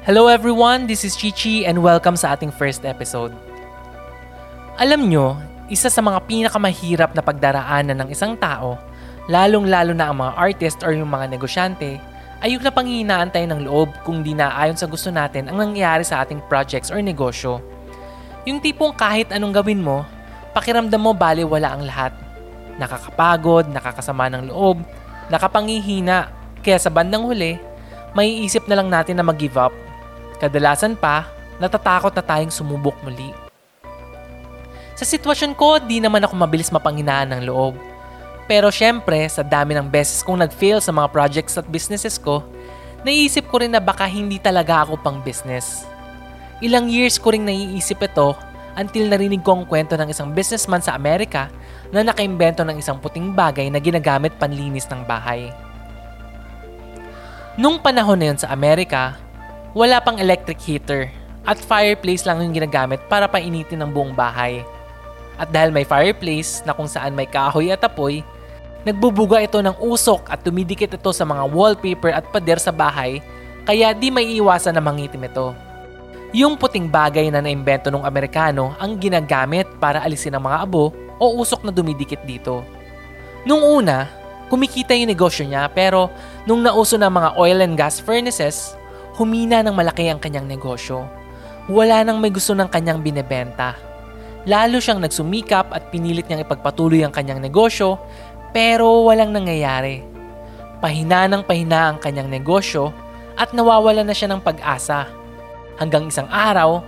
Hello everyone, this is Chichi and welcome sa ating first episode. Alam nyo, isa sa mga pinakamahirap na pagdaraanan ng isang tao, lalong-lalo na ang mga artist or yung mga negosyante, ay yung napanghihinaan tayo ng loob kung di na ayon sa gusto natin ang nangyayari sa ating projects or negosyo. Yung tipong kahit anong gawin mo, pakiramdam mo bali wala ang lahat. Nakakapagod, nakakasama ng loob, nakapangihina, kaya sa bandang huli, may isip na lang natin na mag-give up. Kadalasan pa, natatakot na tayong sumubok muli. Sa sitwasyon ko, di naman ako mabilis mapanghinaan ng loob. Pero syempre, sa dami ng beses kong nag-fail sa mga projects at businesses ko, naisip ko rin na baka hindi talaga ako pang business. Ilang years ko rin naiisip ito until narinig ko ang kwento ng isang businessman sa Amerika na nakaimbento ng isang puting bagay na ginagamit panlinis ng bahay. Nung panahon na yun sa Amerika, wala pang electric heater at fireplace lang yung ginagamit para painitin ang buong bahay. At dahil may fireplace na kung saan may kahoy at apoy, nagbubuga ito ng usok at tumidikit ito sa mga wallpaper at pader sa bahay kaya di may iwasan na mangitim ito. Yung puting bagay na naimbento ng Amerikano ang ginagamit para alisin ang mga abo o usok na dumidikit dito. Nung una, kumikita yung negosyo niya pero nung nauso na mga oil and gas furnaces, humina ng malaki ang kanyang negosyo. Wala nang may gusto ng kanyang binebenta. Lalo siyang nagsumikap at pinilit niyang ipagpatuloy ang kanyang negosyo pero walang nangyayari. Pahina ng pahina ang kanyang negosyo at nawawala na siya ng pag-asa. Hanggang isang araw,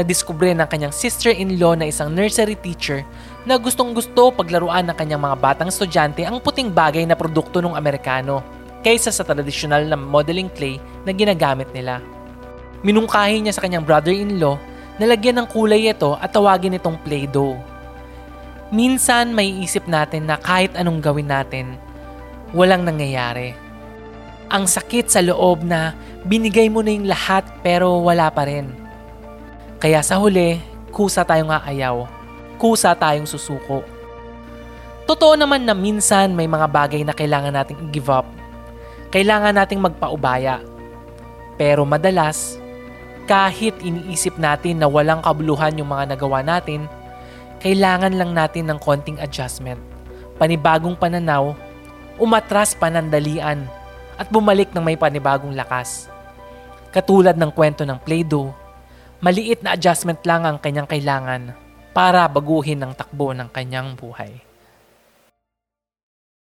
nadiskubre ng kanyang sister-in-law na isang nursery teacher na gustong gusto paglaruan ng kanyang mga batang estudyante ang puting bagay na produkto ng Amerikano kaysa sa tradisyonal na modeling clay na ginagamit nila. Minungkahi niya sa kanyang brother-in-law na lagyan ng kulay ito at tawagin itong Play-Doh. Minsan may isip natin na kahit anong gawin natin, walang nangyayari. Ang sakit sa loob na binigay mo na yung lahat pero wala pa rin. Kaya sa huli, kusa tayong aayaw. Kusa tayong susuko. Totoo naman na minsan may mga bagay na kailangan nating i-give up kailangan nating magpaubaya. Pero madalas, kahit iniisip natin na walang kabuluhan yung mga nagawa natin, kailangan lang natin ng konting adjustment, panibagong pananaw, umatras panandalian, at bumalik ng may panibagong lakas. Katulad ng kwento ng Play-Doh, maliit na adjustment lang ang kanyang kailangan para baguhin ang takbo ng kanyang buhay.